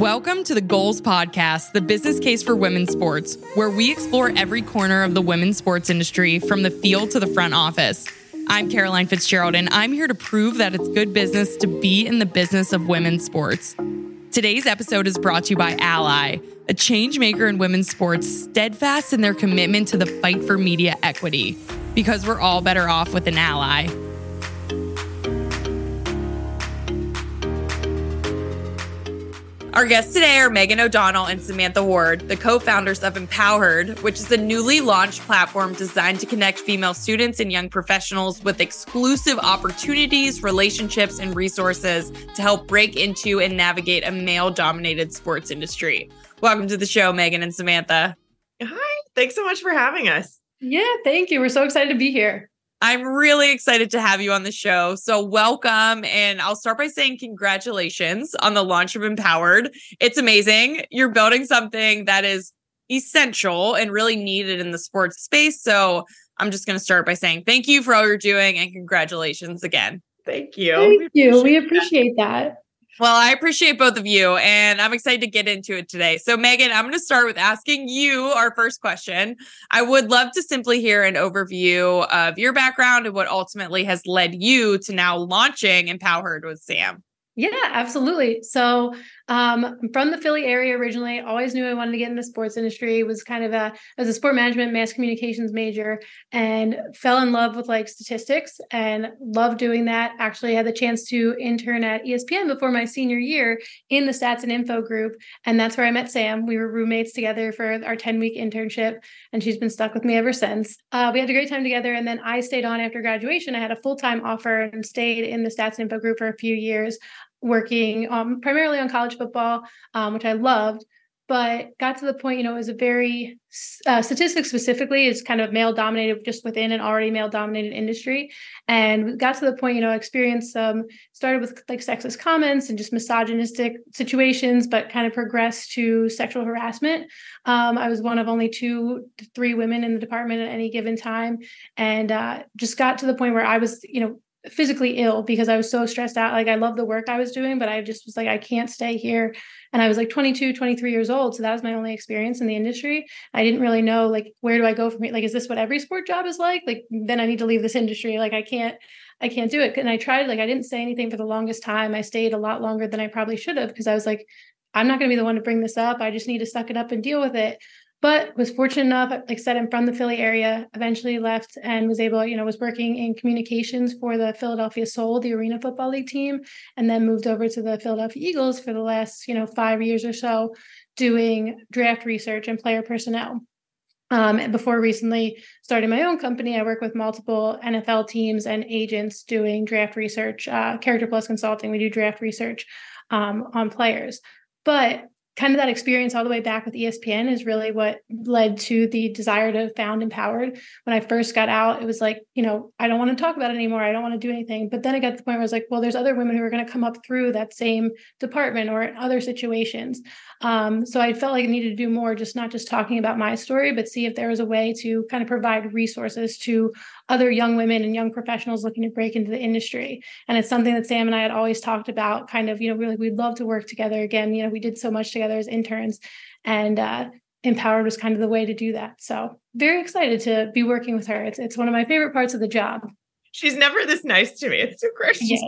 Welcome to the Goals Podcast, the business case for women's sports, where we explore every corner of the women's sports industry from the field to the front office. I'm Caroline Fitzgerald, and I'm here to prove that it's good business to be in the business of women's sports. Today's episode is brought to you by Ally, a change maker in women's sports, steadfast in their commitment to the fight for media equity, because we're all better off with an ally. Our guests today are Meghan O'Donnell and Samantha Ward, the co founders of empowHERed, which is a newly launched platform designed to connect female students and young professionals with exclusive opportunities, relationships, and resources to help break into and navigate a male dominated sports industry. Welcome to the show, Meghan and Samantha. Hi, thanks so much for having us. Yeah, thank you. We're so excited to be here. I'm really excited to have you on the show. So, welcome. And I'll start by saying congratulations on the launch of empowHERed. It's amazing. You're building something that is essential and really needed in the sports space. So, I'm just going to start by saying thank you for all you're doing and congratulations again. Thank you. Thank we you. We appreciate that. that. Well, I appreciate both of you, and I'm excited to get into it today. So, Meghan, I'm going to start with asking you our first question. I would love to simply hear an overview of your background and what ultimately has led you to now launching empowHERed with Sam. Yeah, absolutely. So um, I'm from the Philly area originally. Always knew I wanted to get in the sports industry. Was kind of a as a sport management, mass communications major, and fell in love with like statistics and loved doing that. Actually, had the chance to intern at ESPN before my senior year in the stats and info group, and that's where I met Sam. We were roommates together for our 10 week internship, and she's been stuck with me ever since. Uh, we had a great time together, and then I stayed on after graduation. I had a full time offer and stayed in the stats and info group for a few years working um, primarily on college football, um, which I loved, but got to the point, you know, it was a very uh, statistics specifically is kind of male dominated just within an already male dominated industry. And got to the point, you know, experienced um, started with like sexist comments and just misogynistic situations, but kind of progressed to sexual harassment. Um, I was one of only two, three women in the department at any given time. And uh, just got to the point where I was, you know, physically ill because I was so stressed out. Like I love the work I was doing, but I just was like, I can't stay here. And I was like 22, 23 years old. So that was my only experience in the industry. I didn't really know like, where do I go from here? Like, is this what every sport job is like? Like, then I need to leave this industry. Like, I can't, I can't do it. And I tried, like, I didn't say anything for the longest time. I stayed a lot longer than I probably should have because I was like, I'm not going to be the one to bring this up. I just need to suck it up and deal with it but was fortunate enough like i said i'm from the philly area eventually left and was able you know was working in communications for the philadelphia soul the arena football league team and then moved over to the philadelphia eagles for the last you know five years or so doing draft research and player personnel um, and before recently starting my own company, I work with multiple NFL teams and agents doing draft research, uh, Character Plus Consulting. We do draft research um, on players. But kind of that experience all the way back with ESPN is really what led to the desire to found empowHERed. When I first got out, it was like, you know, I don't want to talk about it anymore. I don't want to do anything. But then I got to the point where I was like, well, there's other women who are going to come up through that same department or in other situations. Um, so I felt like I needed to do more, just not just talking about my story, but see if there was a way to kind of provide resources to other young women and young professionals looking to break into the industry. And it's something that Sam and I had always talked about, kind of, you know, really, we'd love to work together again. You know, we did so much together as interns, and uh, empowHERed was kind of the way to do that. So, very excited to be working with her. It's, it's one of my favorite parts of the job. She's never this nice to me. It's so great. Yeah,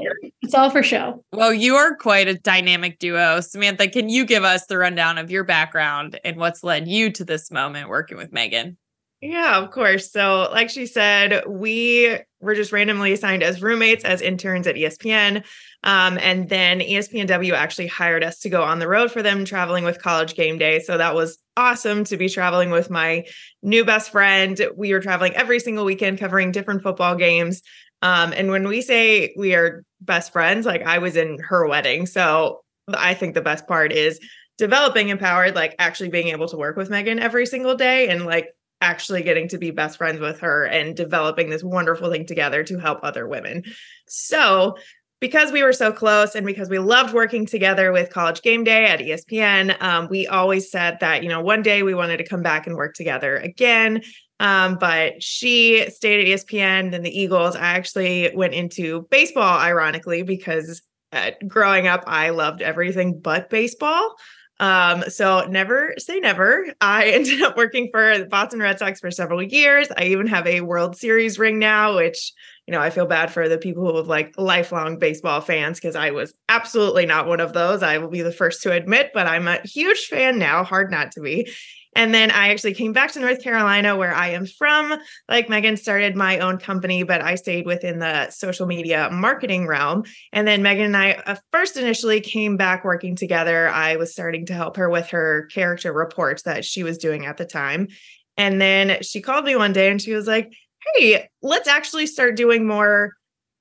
it's all for show. Well, you are quite a dynamic duo. Samantha, can you give us the rundown of your background and what's led you to this moment working with Meghan? Yeah, of course. So, like she said, we were just randomly assigned as roommates, as interns at ESPN. Um, and then ESPNW actually hired us to go on the road for them traveling with college game day. So that was awesome to be traveling with my new best friend. We were traveling every single weekend, covering different football games. Um, and when we say we are best friends, like I was in her wedding. So I think the best part is developing empowHERed, like actually being able to work with Meghan every single day and like actually getting to be best friends with her and developing this wonderful thing together to help other women. So, because we were so close and because we loved working together with College Game Day at ESPN, um, we always said that, you know, one day we wanted to come back and work together again. Um, but she stayed at ESPN, then the Eagles. I actually went into baseball, ironically, because uh, growing up, I loved everything but baseball. Um, so never say never. I ended up working for the Boston Red Sox for several years. I even have a World Series ring now, which you know, I feel bad for the people who have like lifelong baseball fans because I was absolutely not one of those. I will be the first to admit, but I'm a huge fan now, hard not to be. And then I actually came back to North Carolina, where I am from. Like Meghan started my own company, but I stayed within the social media marketing realm. And then Meghan and I uh, first initially came back working together. I was starting to help her with her character reports that she was doing at the time. And then she called me one day and she was like, Hey, let's actually start doing more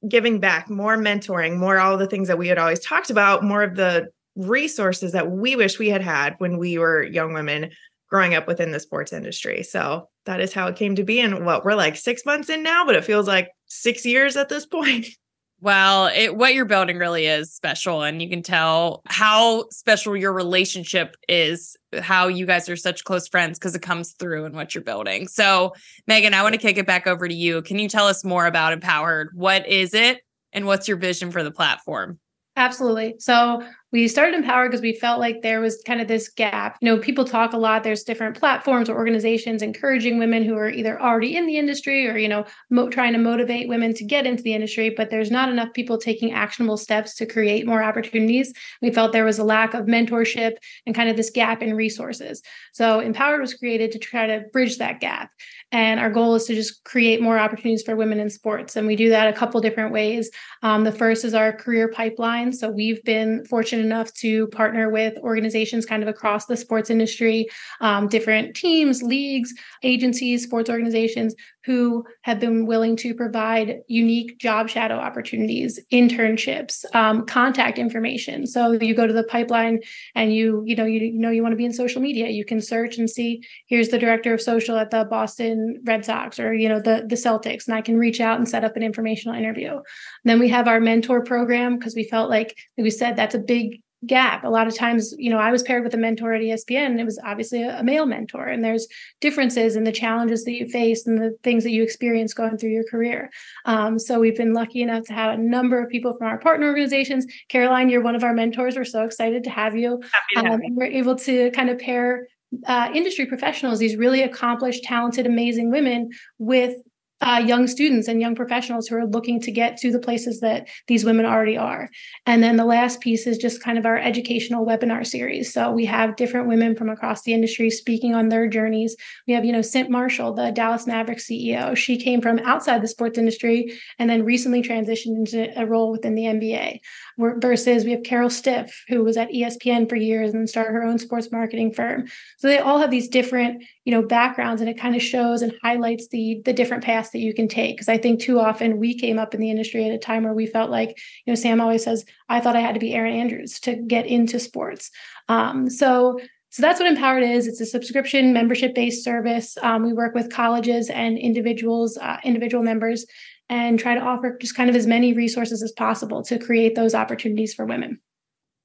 giving back, more mentoring, more all the things that we had always talked about, more of the resources that we wish we had had when we were young women growing up within the sports industry. So that is how it came to be. And what we're like six months in now, but it feels like six years at this point. Well, it, what you're building really is special, and you can tell how special your relationship is, how you guys are such close friends because it comes through in what you're building. So, Meghan, I want to kick it back over to you. Can you tell us more about empowHERed? What is it, and what's your vision for the platform? Absolutely. So we started Empower because we felt like there was kind of this gap. You know, people talk a lot. There's different platforms or organizations encouraging women who are either already in the industry or, you know, mo- trying to motivate women to get into the industry, but there's not enough people taking actionable steps to create more opportunities. We felt there was a lack of mentorship and kind of this gap in resources. So empowHERed was created to try to bridge that gap. And our goal is to just create more opportunities for women in sports. And we do that a couple different ways. Um, the first is our career pipeline. So we've been fortunate enough to partner with organizations kind of across the sports industry, um, different teams, leagues, agencies, sports organizations who have been willing to provide unique job shadow opportunities, internships, um, contact information. So you go to the pipeline and you, you know, you, you know you want to be in social media. You can search and see here's the director of social at the Boston Red Sox or you know the the Celtics, and I can reach out and set up an informational interview. then we have our mentor program because we felt like, like we said that's a big gap. A lot of times, you know, I was paired with a mentor at ESPN, and it was obviously a, a, male mentor. And there's differences in the challenges that you face and the things that you experience going through your career. Um, so we've been lucky enough to have a number of people from our partner organizations. Caroline, you're one of our mentors. We're so excited to have you. To have um, we're able to kind of pair uh, industry professionals, these really accomplished, talented, amazing women, with uh, young students and young professionals who are looking to get to the places that these women already are. And then the last piece is just kind of our educational webinar series. So we have different women from across the industry speaking on their journeys. We have, you know, Cynt Marshall, the Dallas Mavericks CEO. She came from outside the sports industry and then recently transitioned into a role within the NBA. Versus we have Carol Stiff, who was at ESPN for years and started her own sports marketing firm. So they all have these different, you know, backgrounds, and it kind of shows and highlights the the different paths that you can take. Because I think too often we came up in the industry at a time where we felt like, you know, Sam always says, I thought I had to be Erin Andrews to get into sports. Um, so so that's what empowHERed is. It's a subscription membership based service. Um, we work with colleges and individuals, uh, individual members, and try to offer just kind of as many resources as possible to create those opportunities for women.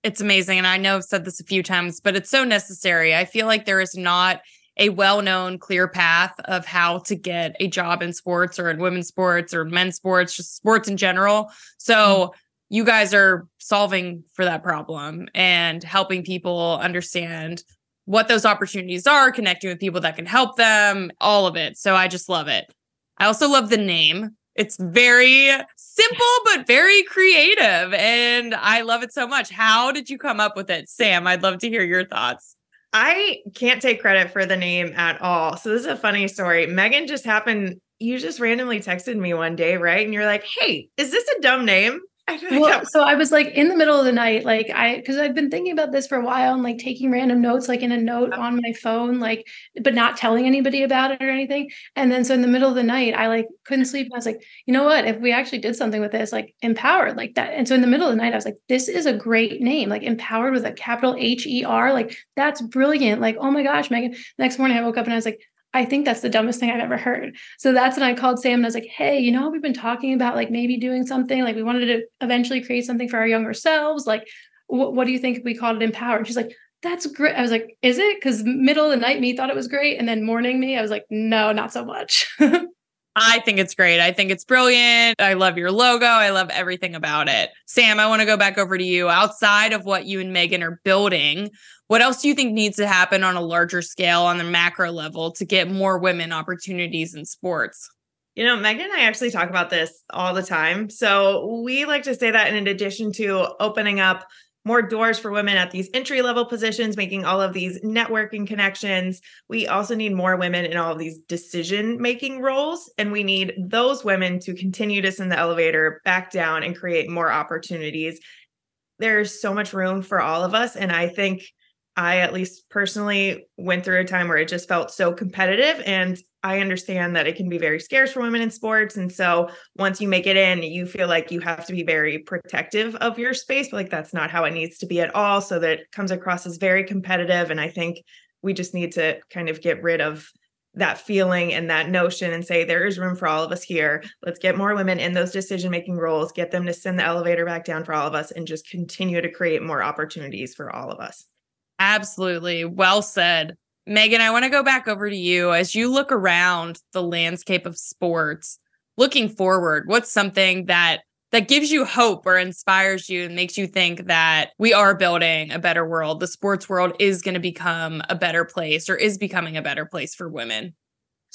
It's amazing. And I know I've said this a few times, but it's so necessary. I feel like there is not a well-known clear path of how to get a job in sports or in women's sports or men's sports just sports in general. So mm-hmm. you guys are solving for that problem and helping people understand what those opportunities are connecting with people that can help them all of it. So i just love it. I also love the name. It's very simple but very creative and i love it so much. How did you come up with it sam? I'd love to hear your thoughts I can't take credit for the name at all. So this is a funny story. Megan just happened, you just randomly texted me one day, right? And you're like, hey, is this a dumb name? well, so I was like in the middle of the night, like I, because I've been thinking about this for a while and like taking random notes, like in a note on my phone, like, but not telling anybody about it or anything. And then so in the middle of the night, I like couldn't sleep. And I was like, you know what? If we actually did something with this, like empowered, like that. And so in the middle of the night, I was like, this is a great name, like empowered with a capital H E R. Like that's brilliant. Like, oh my gosh, Meghan. Next morning, I woke up and I was like, I think that's the dumbest thing I've ever heard. So that's when I called Sam and I was like, hey, you know, we've been talking about like maybe doing something, like we wanted to eventually create something for our younger selves. Like, wh- what do you think we called it Empower? And she's like, that's great. I was like, is it? Because middle of the night, me thought it was great. And then morning me, I was like, no, not so much. I think it's great. I think it's brilliant. I love your logo. I love everything about it. Sam, I want to go back over to you. Outside of what you and Meghan are building, what else do you think needs to happen on a larger scale on the macro level to get more women opportunities in sports? You know, Meghan and I actually talk about this all the time. So we like to say that in addition to opening up more doors for women at these entry level positions, making all of these networking connections. We also need more women in all of these decision making roles. And we need those women to continue to send the elevator back down and create more opportunities. There's so much room for all of us. And I think I, at least personally, went through a time where it just felt so competitive. And I understand that it can be very scarce for women in sports. And so once you make it in, you feel like you have to be very protective of your space, but like that's not how it needs to be at all. So that it comes across as very competitive. And I think we just need to kind of get rid of that feeling and that notion and say there is room for all of us here. Let's get more women in those decision making roles, get them to send the elevator back down for all of us, and just continue to create more opportunities for all of us. Absolutely. Well said. Meghan, I want to go back over to you. As you look around the landscape of sports, looking forward, what's something that that gives you hope or inspires you and makes you think that we are building a better world. The sports world is going to become a better place or is becoming a better place for women.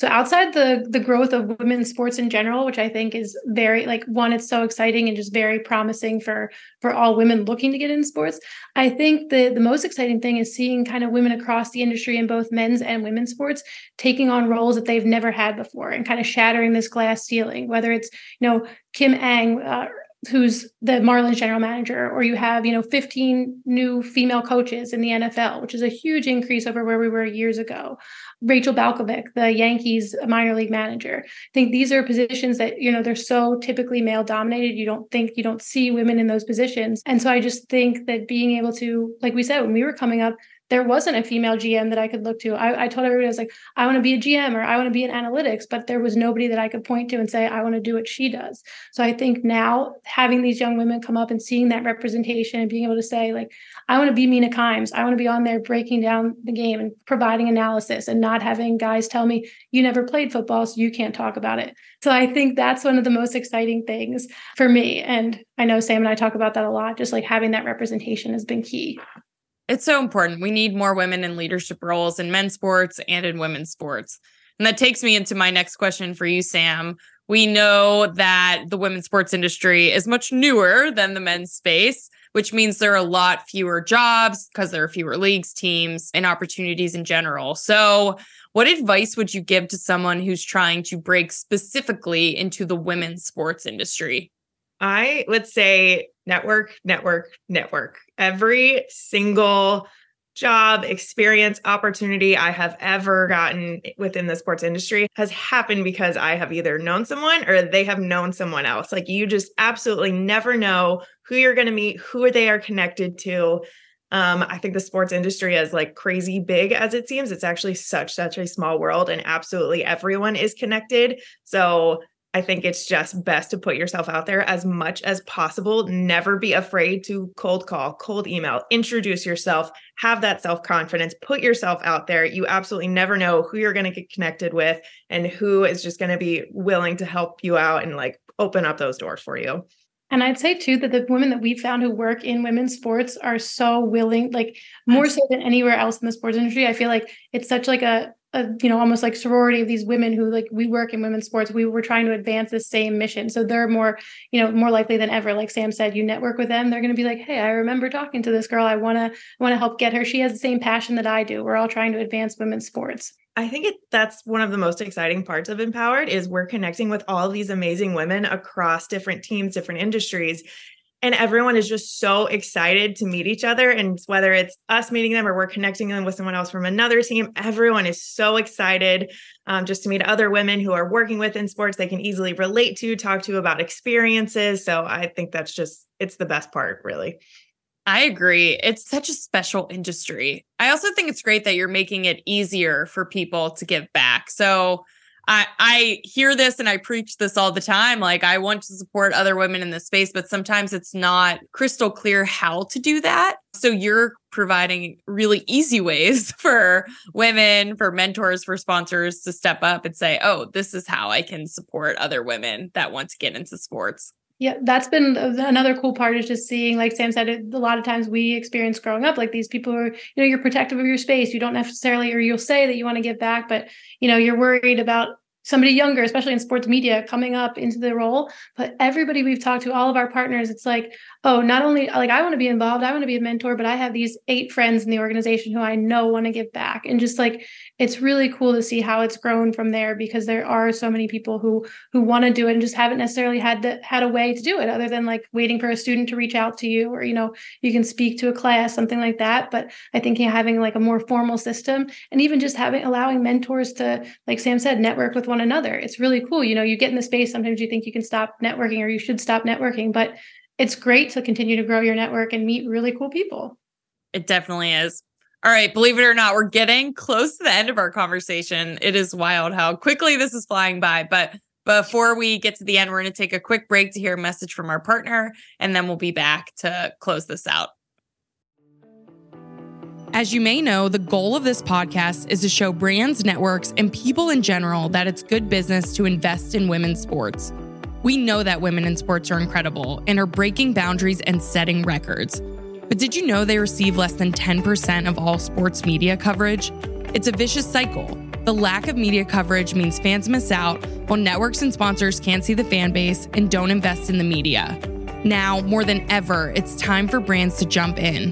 So outside the the growth of women's sports in general, which I think is very like one, it's so exciting and just very promising for for all women looking to get in sports. I think the the most exciting thing is seeing kind of women across the industry in both men's and women's sports taking on roles that they've never had before and kind of shattering this glass ceiling. Whether it's you know Kim Ng, uh, who's the Marlins general manager, or you have, you know, 15 new female coaches in the NFL, which is a huge increase over where we were years ago. Rachel Balkovec, the Yankees minor league manager. I think these are positions that, you know, they're so typically male dominated. You don't think, you don't see women in those positions. And so I just think that being able to, like we said, when we were coming up, there wasn't a female GM that I could look to. I, I told everybody I was like, I want to be a GM or I want to be in analytics, but there was nobody that I could point to and say, I want to do what she does. So I think now having these young women come up and seeing that representation and being able to say, like, I want to be Mina Kimes. I want to be on there breaking down the game and providing analysis and not having guys tell me, you never played football, so you can't talk about it. So I think that's one of the most exciting things for me. And I know Sam and I talk about that a lot, just like having that representation has been key. It's so important. We need more women in leadership roles in men's sports and in women's sports. And that takes me into my next question for you, Sam. We know that the women's sports industry is much newer than the men's space, which means there are a lot fewer jobs because there are fewer leagues, teams, and opportunities in general. So, what advice would you give to someone who's trying to break specifically into the women's sports industry? I would say network, network, network. Every single job, experience, opportunity I have ever gotten within the sports industry has happened because I have either known someone or they have known someone else. Like you just absolutely never know who you're going to meet, who they are connected to. Um, I think the sports industry is like crazy big as it seems. It's actually such, such a small world, and absolutely everyone is connected. So I think it's just best to put yourself out there as much as possible. Never be afraid to cold call, cold email, introduce yourself, have that self confidence, put yourself out there. You absolutely never know who you're going to get connected with and who is just going to be willing to help you out and like open up those doors for you. And I'd say too that the women that we found who work in women's sports are so willing, like more so than anywhere else in the sports industry. I feel like it's such like a a you know almost like sorority of these women who like we work in women's sports. We were trying to advance the same mission. So they're more you know more likely than ever like sam said you network with them they're going to be like hey i remember talking to this girl. I want to want to help get her. She has the same passion that i do. We're all trying to advance women's sports. I think it, that's one of the most exciting parts of empowHERed is we're connecting with all these amazing women across different teams, different industries, and everyone is just so excited to meet each other and whether it's us meeting them or we're connecting them with someone else from another team everyone is so excited um, just to meet other women who are working within sports they can easily relate to talk to about experiences so i think that's just it's the best part really I agree. It's such a special industry. I also think it's great that you're making it easier for people to give back. So, I, I hear this and I preach this all the time. Like, I want to support other women in this space, but sometimes it's not crystal clear how to do that. So, you're providing really easy ways for women, for mentors, for sponsors to step up and say, oh, this is how I can support other women that want to get into sports. Yeah, that's been another cool part is just seeing, like Sam said, a lot of times we experience growing up, like these people are, you know, you're protective of your space. You don't necessarily, or you'll say that you want to give back, but, you know, you're worried about somebody younger, especially in sports media, coming up into the role. But everybody we've talked to, all of our partners, it's like, oh, not only like I want to be involved, I want to be a mentor, but I have these eight friends in the organization who I know want to give back. And just like it's really cool to see how it's grown from there because there are so many people who who want to do it and just haven't necessarily had the, had a way to do it other than like waiting for a student to reach out to you or you know you can speak to a class something like that. But i think having like a more formal system and even just having allowing mentors to like sam said network with one another it's really cool. You know you get in the space sometimes you think you can stop networking or you should stop networking but it's great to continue to grow your network and meet really cool people. It definitely is all right, believe it or not, we're getting close to the end of our conversation. It is wild how quickly this is flying by. But before we get to the end, we're going to take a quick break to hear a message from our partner, and then we'll be back to close this out. As you may know, the goal of this podcast is to show brands, networks, and people in general that it's good business to invest in women's sports. We know that women in sports are incredible and are breaking boundaries and setting records. But did you know they receive less than 10% of all sports media coverage? It's a vicious cycle. The lack of media coverage means fans miss out, while networks and sponsors can't see the fan base and don't invest in the media. Now, more than ever, it's time for brands to jump in.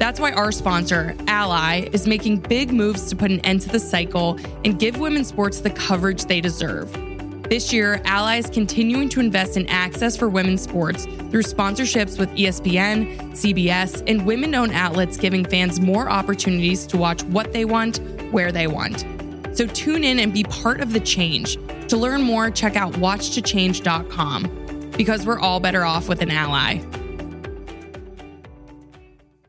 That's why our sponsor, Ally, is making big moves to put an end to the cycle and give women's sports the coverage they deserve. This year, Ally is continuing to invest in access for women's sports through sponsorships with ESPN, CBS, and women owned outlets, giving fans more opportunities to watch what they want, where they want. So tune in and be part of the change. To learn more, check out watchtochange.com because we're all better off with an ally.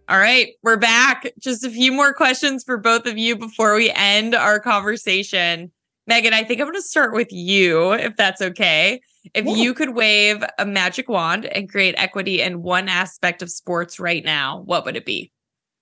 All right, we're back. Just a few more questions for both of you before we end our conversation. Meghan, I think I'm going to start with you, if that's okay. If yeah. you could wave a magic wand and create equity in one aspect of sports right now, what would it be?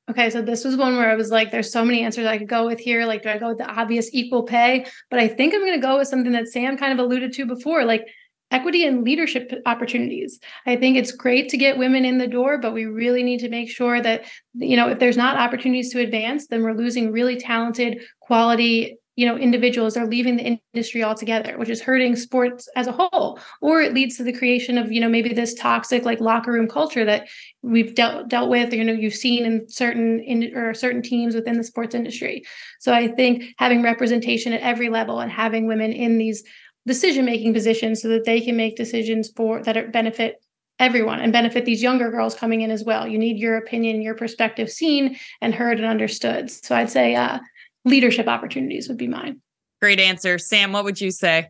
Okay, so this was one where I was like, there's so many answers I could go with here. Like, do I go with the obvious equal pay? But I think I'm going to go with something that Sam kind of alluded to before, like equity and leadership opportunities. I think it's great to get women in the door, but we really need to make sure that, you know, if there's not opportunities to advance, then we're losing really talented, quality you know individuals are leaving the industry altogether which is hurting sports as a whole. Or it leads to the creation of you know maybe this toxic like locker room culture that we've dealt dealt with or, you know you've seen in certain in or certain teams within the sports industry. So i think having representation at every level and having women in these decision making positions so that they can make decisions for that benefit everyone and benefit these younger girls coming in as well. You need your opinion your perspective seen and heard and understood. So i'd say uh, leadership opportunities would be mine. Great answer. Sam, what would you say?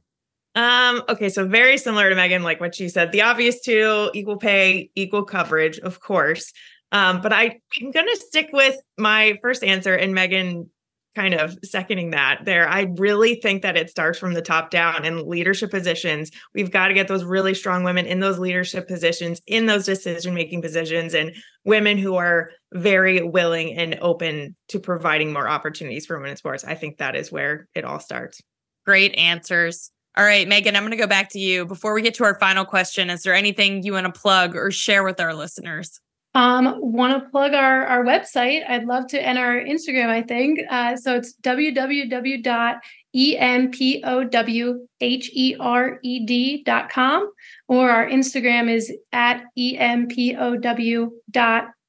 Um, okay, so very similar to Meghan, like what she said. The obvious two, equal pay, equal coverage, of course. Um, but I, I'm gonna stick with my first answer and Meghan kind of seconding that there. I really think that it starts from the top down in leadership positions. We've got to get those really strong women in those leadership positions, in those decision making positions, and women who are very willing and open to providing more opportunities for women in sports. I think that is where it all starts. Great answers. All right, Meghan, I'm going to go back to you. Before we get to our final question, is there anything you want to plug or share with our listeners? Um, want to plug our our website? I'd love to, and our Instagram. I think uh, so. It's www.empowhered.com, or our Instagram is at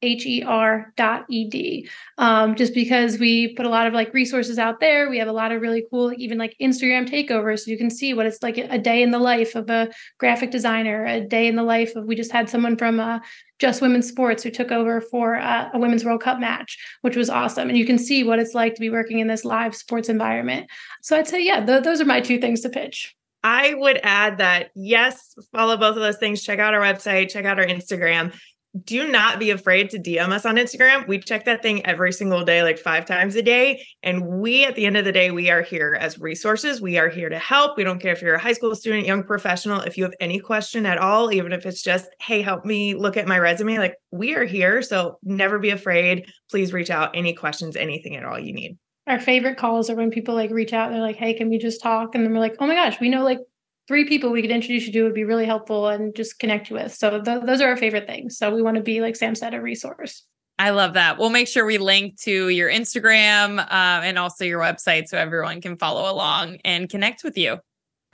empow dot E-D. um, just because we put a lot of like resources out there we have a lot of really cool even like instagram takeovers so you can see what it's like a day in the life of a graphic designer a day in the life of we just had someone from uh, just women's sports who took over for uh, a women's world cup match which was awesome and you can see what it's like to be working in this live sports environment so i'd say yeah th- those are my two things to pitch I would add that yes, follow both of those things. Check out our website, check out our Instagram do not be afraid to DM us on Instagram. We check that thing every single day, like five times a day. And we, at the end of the day, we are here as resources. We are here to help. We don't care if you're a high school student, young professional. If you have any question at all, even if it's just, hey, help me look at my resume, like we are here. So never be afraid. Please reach out. Any questions, anything at all you need. Our favorite calls are when people like reach out. And they're like, hey, can we just talk? And then we're like, oh my gosh, we know like three people we could introduce you to would be really helpful and just connect you with. So th- those are our favorite things. So we want to be, like Sam said, a resource. I love that. We'll make sure we link to your Instagram uh, and also your website so everyone can follow along and connect with you.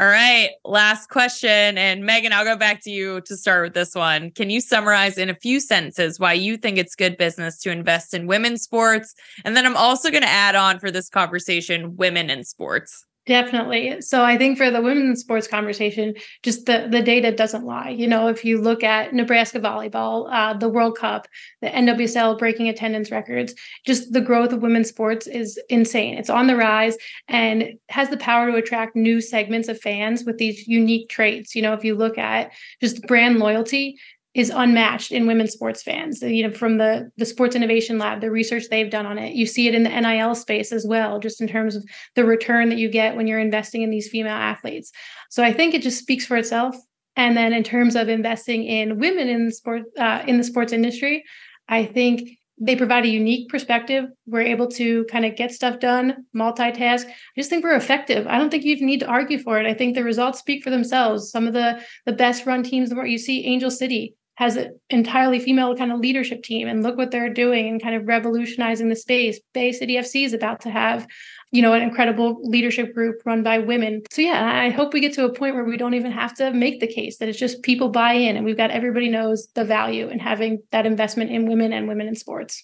All right, last question. And Meghan, I'll go back to you to start with this one. Can you summarize in a few sentences why you think it's good business to invest in women's sports? And then I'm also going to add on for this conversation women in sports. Definitely. So I think for the women's sports conversation, just the the data doesn't lie. You know, if you look at Nebraska volleyball, uh, the World Cup, the NWSL breaking attendance records, just the growth of women's sports is insane. It's on the rise and has the power to attract new segments of fans with these unique traits. You know, if you look at just brand loyalty, is unmatched in women's sports fans. You know, from the the Sports Innovation Lab, the research they've done on it, you see it in the NIL space as well, just in terms of the return that you get when you're investing in these female athletes. So I think it just speaks for itself. And then in terms of investing in women in the sport uh, in the sports industry, I think they provide a unique perspective. We're able to kind of get stuff done, multitask. I just think we're effective. I don't think you need to argue for it. I think the results speak for themselves. Some of the the best run teams, where you see Angel City, has an entirely female kind of leadership team and look what they're doing and kind of revolutionizing the space. Bay City FC is about to have, you know, an incredible leadership group run by women. So yeah, I hope we get to a point where we don't even have to make the case that it's just people buy in and we've got everybody knows the value in having that investment in women and women in sports.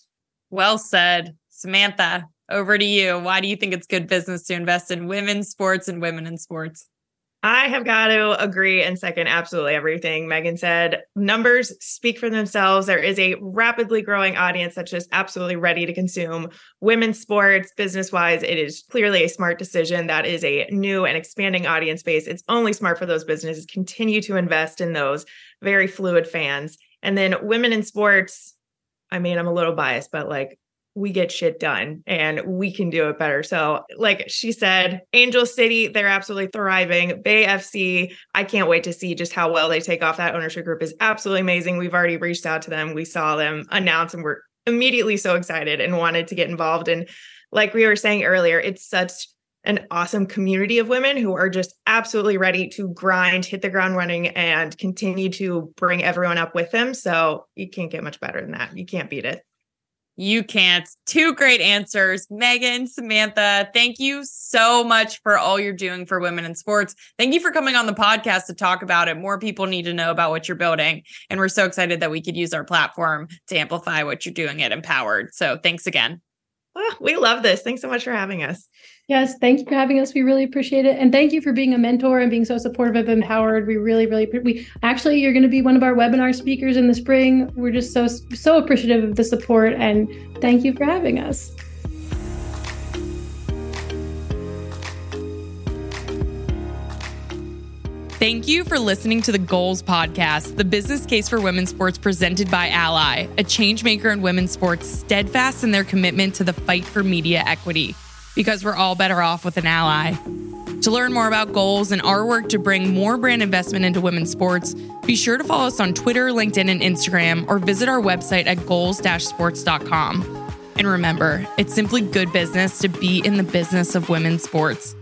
Well said. Samantha, over to you. Why do you think it's good business to invest in women's sports and women in sports? I have got to agree and second absolutely everything Meghan said. Numbers speak for themselves. There is a rapidly growing audience that's just absolutely ready to consume women's sports. Business wise, it is clearly a smart decision. That is a new and expanding audience base. It's only smart for those businesses continue to invest in those very fluid fans. And then women in sports, I mean, I'm a little biased, but like we get shit done and we can do it better. So, like she said, Angel City, they're absolutely thriving. Bay FC, I can't wait to see just how well they take off. That ownership group is absolutely amazing. We've already reached out to them. We saw them announce and we're immediately so excited and wanted to get involved. And like we were saying earlier, it's such an awesome community of women who are just absolutely ready to grind, hit the ground running, and continue to bring everyone up with them. So you can't get much better than that. You can't beat it. You can't. Two great answers. Meghan, Samantha, thank you so much for all you're doing for women in sports. Thank you for coming on the podcast to talk about it. More people need to know about what you're building. And we're so excited that we could use our platform to amplify what you're doing at empowHERed. So thanks again. Oh, we love this. Thanks so much for having us. Yes, thank you for having us. We really appreciate it, and thank you for being a mentor and being so supportive of empowHERed. We really, really we actually you're going to be one of our webinar speakers in the spring. We're just so so appreciative of the support, and thank you for having us. Thank you for listening to the Goals Podcast, the business case for women's sports presented by Ally, a changemaker in women's sports steadfast in their commitment to the fight for media equity because we're all better off with an ally. To learn more about goals and our work to bring more brand investment into women's sports, be sure to follow us on Twitter, LinkedIn, and Instagram, or visit our website at goals sports.com. And remember, it's simply good business to be in the business of women's sports.